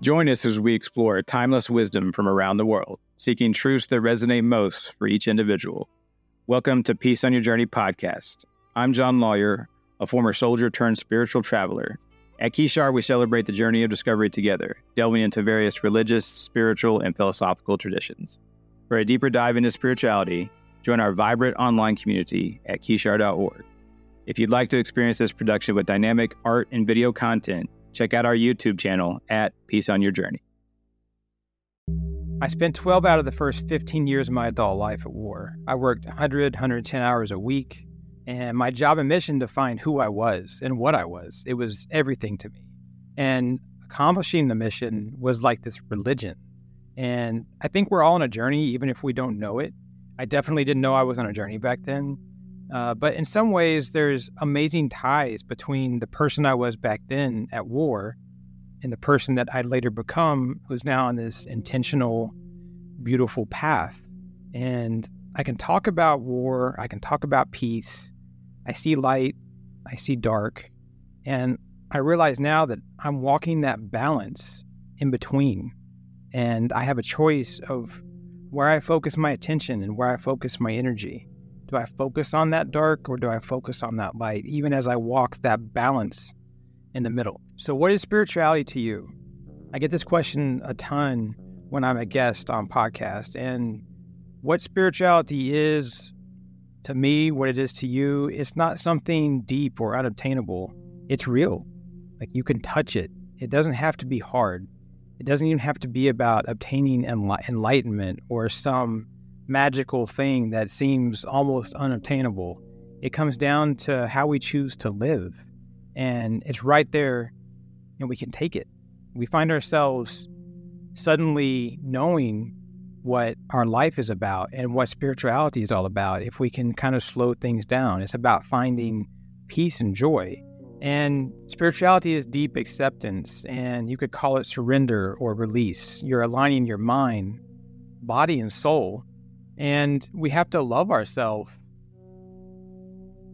Join us as we explore timeless wisdom from around the world, seeking truths that resonate most for each individual. Welcome to Peace on Your Journey podcast. I'm John Lawyer, a former soldier turned spiritual traveler. At Kishar, we celebrate the journey of discovery together, delving into various religious, spiritual, and philosophical traditions. For a deeper dive into spirituality, join our vibrant online community at kishar.org. If you'd like to experience this production with dynamic art and video content, check out our YouTube channel at Peace on Your Journey. I spent 12 out of the first 15 years of my adult life at war. I worked 100, 110 hours a week, and my job and mission defined who I was and what I was. It was everything to me. And accomplishing the mission was like this religion. And I think we're all on a journey, even if we don't know it. I definitely didn't know I was on a journey back then. Uh, but in some ways, there's amazing ties between the person I was back then at war and the person that I'd later become, who's now on this intentional, beautiful path. And I can talk about war, I can talk about peace. I see light, I see dark. And I realize now that I'm walking that balance in between. And I have a choice of where I focus my attention and where I focus my energy. Do I focus on that dark or do I focus on that light, even as I walk that balance in the middle? So, what is spirituality to you? I get this question a ton when I'm a guest on podcast. And what spirituality is to me, what it is to you, it's not something deep or unobtainable. It's real. Like you can touch it. It doesn't have to be hard. It doesn't even have to be about obtaining enlightenment or some magical thing that seems almost unobtainable. It comes down to how we choose to live. And it's right there, and we can take it. We find ourselves suddenly knowing what our life is about and what spirituality is all about if we can kind of slow things down. It's about finding peace and joy. And spirituality is deep acceptance, and you could call it surrender or release. You're aligning your mind, body, and soul and we have to love ourselves.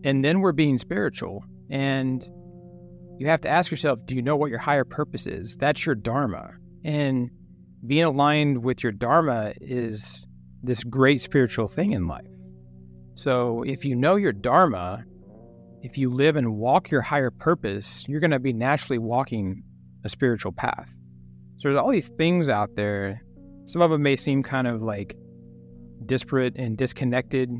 And then we're being spiritual. And you have to ask yourself do you know what your higher purpose is? That's your Dharma. And being aligned with your Dharma is this great spiritual thing in life. So if you know your Dharma, if you live and walk your higher purpose, you're going to be naturally walking a spiritual path. So there's all these things out there. Some of them may seem kind of like disparate and disconnected,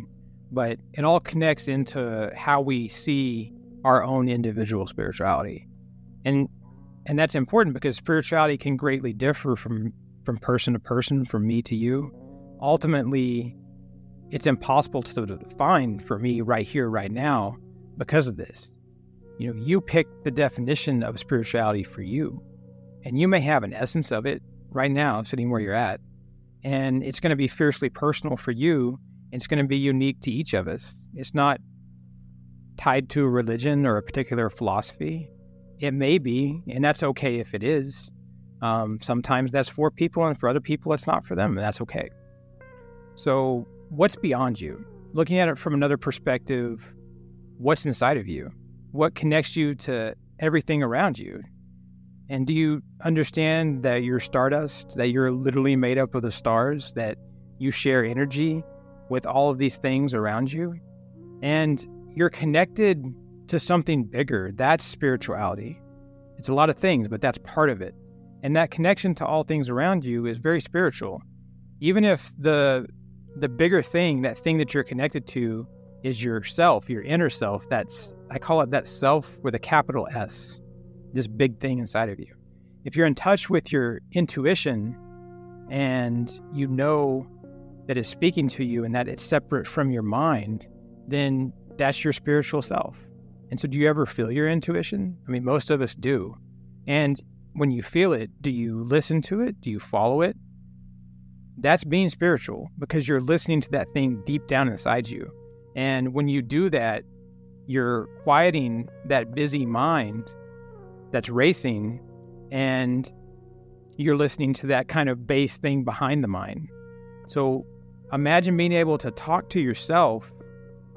but it all connects into how we see our own individual spirituality. And and that's important because spirituality can greatly differ from from person to person, from me to you. Ultimately, it's impossible to define for me right here, right now, because of this. You know, you pick the definition of spirituality for you, and you may have an essence of it right now, sitting where you're at, and it's going to be fiercely personal for you. It's going to be unique to each of us. It's not tied to a religion or a particular philosophy. It may be, and that's okay if it is. Um, sometimes that's for people, and for other people, it's not for them, and that's okay. So, what's beyond you? Looking at it from another perspective, what's inside of you? What connects you to everything around you? And do you understand that you're stardust, that you're literally made up of the stars, that you share energy with all of these things around you? And you're connected to something bigger. That's spirituality. It's a lot of things, but that's part of it. And that connection to all things around you is very spiritual. Even if the the bigger thing, that thing that you're connected to is yourself, your inner self, that's I call it that self with a capital S this big thing inside of you. If you're in touch with your intuition and you know that it's speaking to you and that it's separate from your mind, then that's your spiritual self. And so, do you ever feel your intuition? I mean, most of us do. And when you feel it, do you listen to it? Do you follow it? That's being spiritual because you're listening to that thing deep down inside you. And when you do that, you're quieting that busy mind that's racing and you're listening to that kind of bass thing behind the mind. So imagine being able to talk to yourself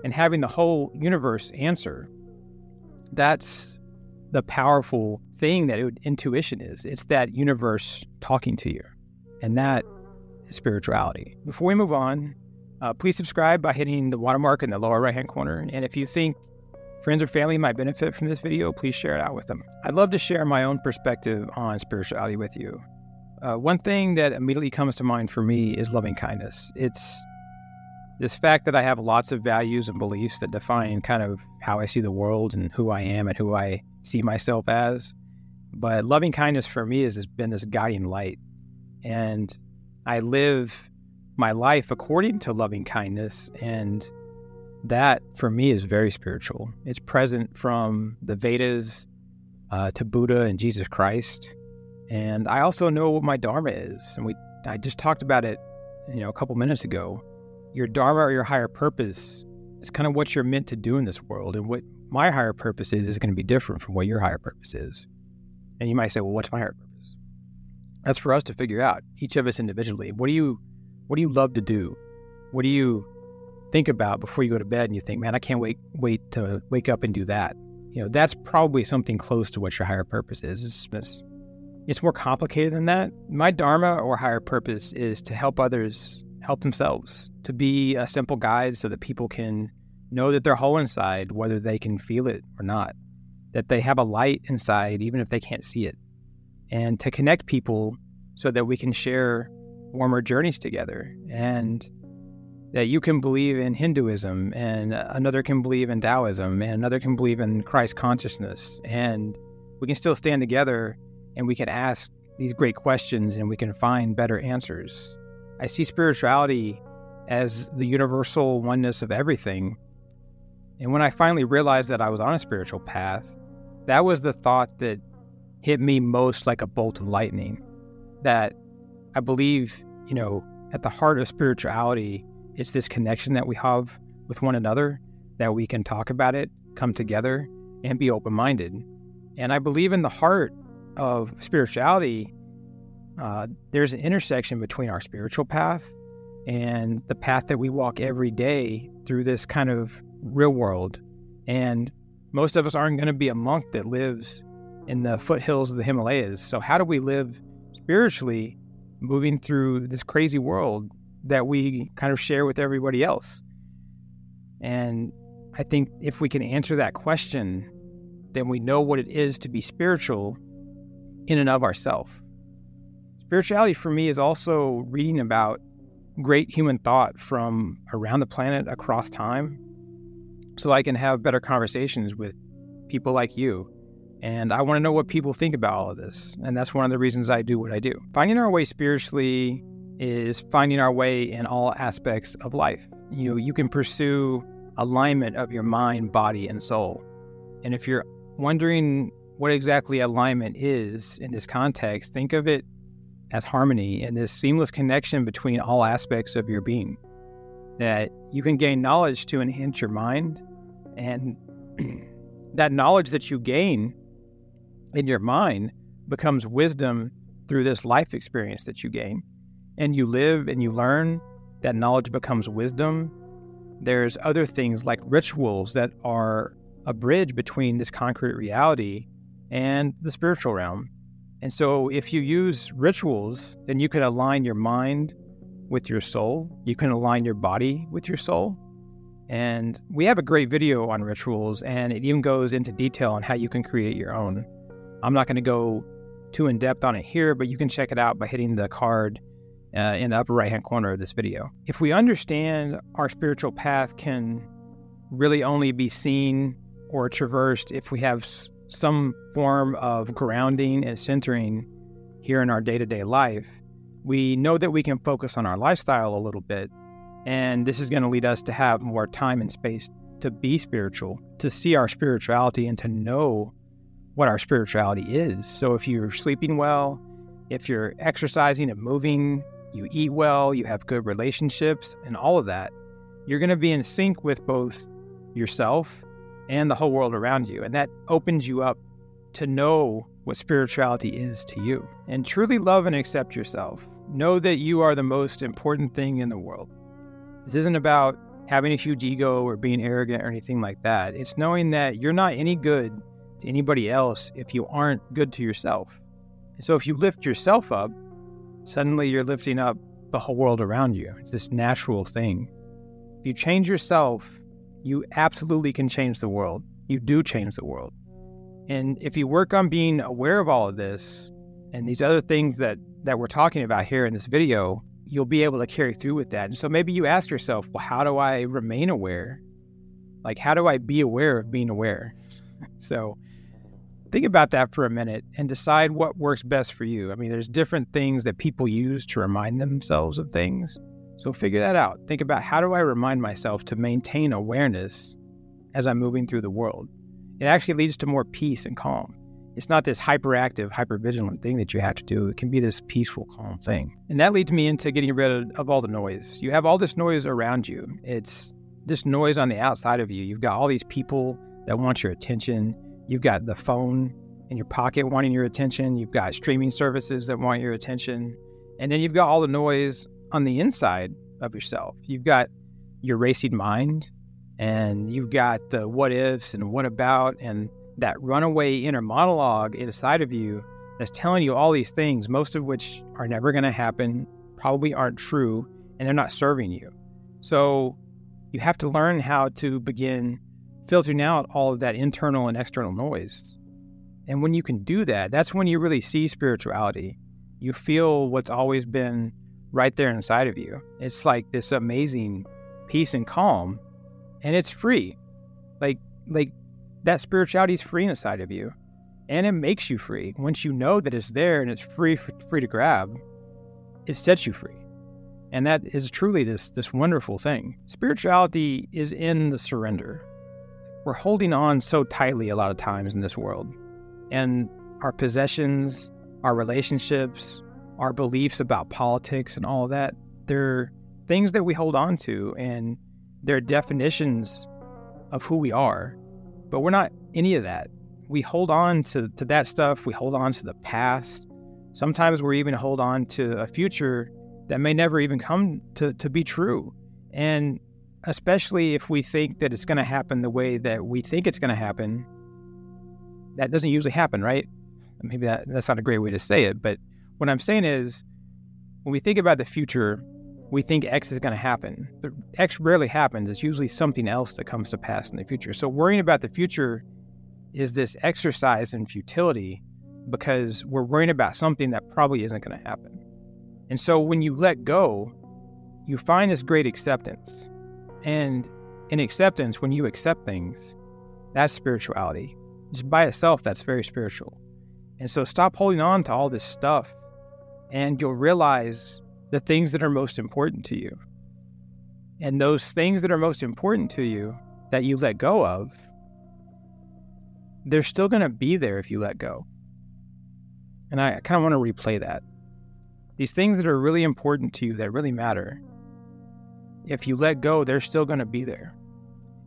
and having the whole universe answer. That's the powerful thing that it, intuition is. It's that universe talking to you. And that is spirituality. Before we move on, uh, please subscribe by hitting the watermark in the lower right hand corner. And if you think friends or family might benefit from this video, please share it out with them. I'd love to share my own perspective on spirituality with you. Uh, one thing that immediately comes to mind for me is loving kindness. It's this fact that I have lots of values and beliefs that define kind of how I see the world and who I am and who I see myself as. But loving kindness for me has been this guiding light. And I live my life according to loving kindness. And that for me is very spiritual. It's present from the Vedas uh, to Buddha and Jesus Christ. And I also know what my Dharma is. And we I just talked about it, you know, a couple minutes ago. Your Dharma or your higher purpose is kind of what you're meant to do in this world. And what my higher purpose is is going to be different from what your higher purpose is. And you might say, well, what's my higher purpose? That's for us to figure out, each of us individually. What do you what do you love to do? What do you think about before you go to bed and you think, man, I can't wait wait to wake up and do that. You know, that's probably something close to what your higher purpose is. It's, it's, it's more complicated than that. My dharma or higher purpose is to help others help themselves, to be a simple guide so that people can know that they're whole inside, whether they can feel it or not, that they have a light inside, even if they can't see it, and to connect people so that we can share warmer journeys together. And that you can believe in Hinduism and uh, another can believe in Taoism and another can believe in Christ consciousness. And we can still stand together and we can ask these great questions and we can find better answers. I see spirituality as the universal oneness of everything. And when I finally realized that I was on a spiritual path, that was the thought that hit me most like a bolt of lightning. That I believe, you know, at the heart of spirituality it's this connection that we have with one another that we can talk about it, come together, and be open minded. And I believe in the heart of spirituality, uh, there's an intersection between our spiritual path and the path that we walk every day through this kind of real world. And most of us aren't going to be a monk that lives in the foothills of the Himalayas. So, how do we live spiritually moving through this crazy world that we kind of share with everybody else. And I think if we can answer that question, then we know what it is to be spiritual in and of ourselves. Spirituality for me is also reading about great human thought from around the planet across time so I can have better conversations with people like you. And I want to know what people think about all of this. And that's one of the reasons I do what I do. Finding our way spiritually is finding our way in all aspects of life. You know, you can pursue alignment of your mind, body, and soul. And if you're wondering what exactly alignment is in this context, think of it as harmony and this seamless connection between all aspects of your being. That you can gain knowledge to enhance your mind, and that knowledge that you gain in your mind becomes wisdom through this life experience that you gain and you live and you learn, that knowledge becomes wisdom. There's other things like rituals that are a bridge between this concrete reality and the spiritual realm. And so, if you use rituals, then you can align your mind with your soul. You can align your body with your soul. And we have a great video on rituals, and it even goes into detail on how you can create your own. I'm not going to go too in depth on it here, but you can check it out by hitting the card uh, in the upper right hand corner of this video. If we understand our spiritual path can really only be seen or traversed if we have s- some form of grounding and centering here in our day to day life, we know that we can focus on our lifestyle a little bit. And this is going to lead us to have more time and space to be spiritual, to see our spirituality, and to know what our spirituality is. So if you're sleeping well, if you're exercising and moving you eat well, you have good relationships, and all of that, you're going to be in sync with both yourself and the whole world around you. And that opens you up to know what spirituality is to you and truly love and accept yourself. Know that you are the most important thing in the world. This isn't about having a huge ego or being arrogant or anything like that. It's knowing that you're not any good to anybody else if you aren't good to yourself. And so if you lift yourself up, suddenly you're lifting up the whole world around you. It's this natural thing. If you change yourself, you absolutely can change the world. You do change the world. And if you work on being aware of all of this and these other things that, that we're talking about here in this video, you'll be able to carry through with that. And so maybe you ask yourself, well, how do I remain aware? Like, how do I be aware of being aware? so think about that for a minute and decide what works best for you. I mean, there's different things that people use to remind themselves of things. So figure that out. Think about how do I remind myself to maintain awareness as I'm moving through the world? It actually leads to more peace and calm. It's not this hyperactive, hypervigilant thing that you have to do. It can be this peaceful, calm thing. And that leads me into getting rid of, of all the noise. You have all this noise around you. It's this noise on the outside of you. You've got all these people that want your attention. You've got the phone in your pocket wanting your attention. You've got streaming services that want your attention. And then you've got all the noise on the inside of yourself. You've got your racing mind and you've got the what ifs and what about and that runaway inner monologue inside of you that's telling you all these things, most of which are never going to happen, probably aren't true, and they're not serving you. So you have to learn how to begin filtering out all of that internal and external noise. And when you can do that, that's when you really see spirituality. You feel what's always been right there inside of you. It's like this amazing peace and calm, and it's free. Like like that spirituality is free inside of you, and it makes you free. Once you know that it's there and it's free free to grab, it sets you free. And that is truly this this wonderful thing. Spirituality is in the surrender. We're holding on so tightly a lot of times in this world. And our possessions, our relationships, our beliefs about politics and all that, they're things that we hold on to and they're definitions of who we are. But we're not any of that. We hold on to, to that stuff, we hold on to the past. Sometimes we're even hold on to a future that may never even come to, to be true. And especially if we think that it's going to happen the way that we think it's going to happen, that doesn't usually happen, right? Maybe that, that's not a great way to say it, but what I'm saying is, when we think about the future, we think X is going to happen. But X rarely happens. It's usually something else that comes to pass in the future. So worrying about the future is this exercise in futility because we're worrying about something that probably isn't going to happen. And so when you let go, you find this great acceptance. And in acceptance, when you accept things, that's spirituality. Just by itself, that's very spiritual. And so stop holding on to all this stuff and you'll realize the things that are most important to you. And those things that are most important to you that you let go of, they're still going to be there if you let go. And I kind of want to replay that. These things that are really important to you, that really matter, if you let go, they're still going to be there.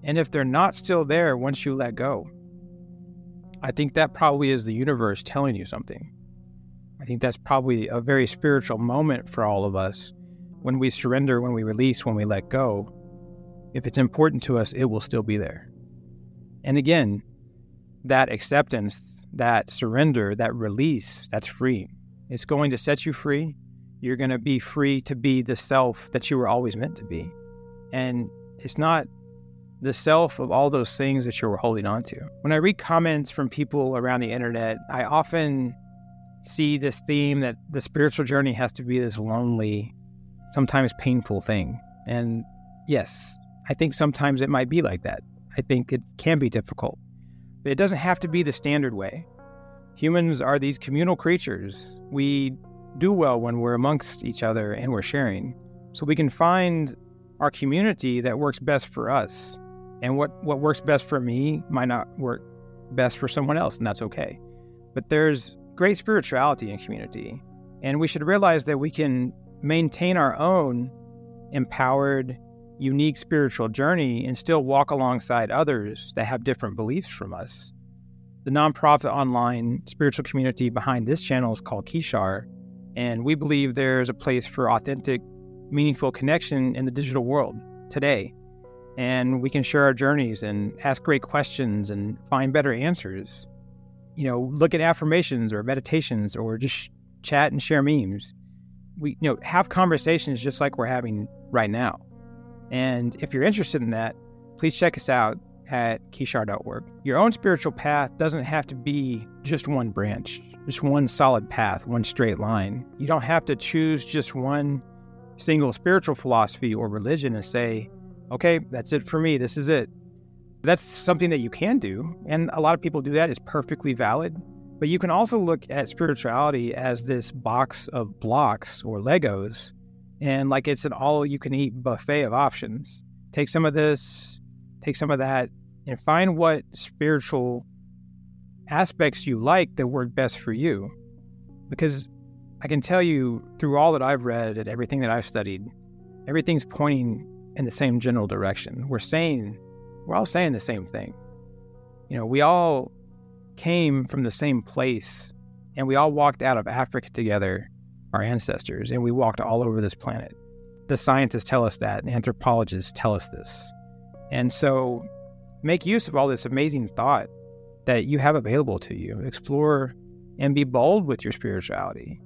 And if they're not still there once you let go, I think that probably is the universe telling you something. I think that's probably a very spiritual moment for all of us. When we surrender, when we release, when we let go, if it's important to us, it will still be there. And again, that acceptance, that surrender, that release, that's free. It's going to set you free. You're going to be free to be the self that you were always meant to be. And it's not the self of all those things that you were holding on to. When I read comments from people around the internet, I often see this theme that the spiritual journey has to be this lonely, sometimes painful thing. And yes, I think sometimes it might be like that. I think it can be difficult, but it doesn't have to be the standard way. Humans are these communal creatures. We do well when we're amongst each other and we're sharing. So we can find our community that works best for us. And what, what works best for me might not work best for someone else, and that's okay. But there's great spirituality in community. And we should realize that we can maintain our own empowered, unique spiritual journey and still walk alongside others that have different beliefs from us. The nonprofit online spiritual community behind this channel is called Kishar, and we believe there's a place for authentic, meaningful connection in the digital world today. And we can share our journeys and ask great questions and find better answers you know, look at affirmations or meditations or just chat and share memes. We, you know, have conversations just like we're having right now. And if you're interested in that, please check us out at kishar.org. Your own spiritual path doesn't have to be just one branch, just one solid path, one straight line. You don't have to choose just one single spiritual philosophy or religion and say, okay, that's it for me, this is it. That's something that you can do. And a lot of people do that. It's perfectly valid. But you can also look at spirituality as this box of blocks or Legos, and like it's an all you can eat buffet of options. Take some of this, take some of that, and find what spiritual aspects you like that work best for you. Because I can tell you through all that I've read and everything that I've studied, everything's pointing in the same general direction. We're saying, we're all saying the same thing. You know, we all came from the same place and we all walked out of Africa together, our ancestors, and we walked all over this planet. The scientists tell us that, and anthropologists tell us this. And so make use of all this amazing thought that you have available to you. Explore and be bold with your spirituality.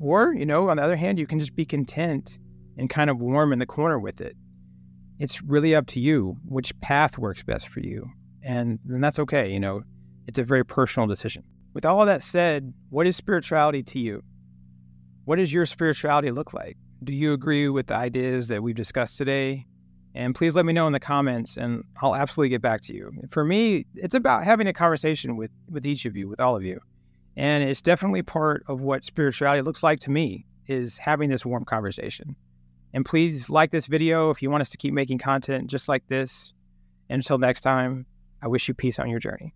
Or, you know, on the other hand, you can just be content and kind of warm in the corner with it. It's really up to you which path works best for you. And then that's okay. You know, it's a very personal decision. With all that said, what is spirituality to you? What does your spirituality look like? Do you agree with the ideas that we've discussed today? And please let me know in the comments and I'll absolutely get back to you. For me, it's about having a conversation with, with each of you, with all of you. And it's definitely part of what spirituality looks like to me is having this warm conversation. And please like this video if you want us to keep making content just like this. And until next time, I wish you peace on your journey.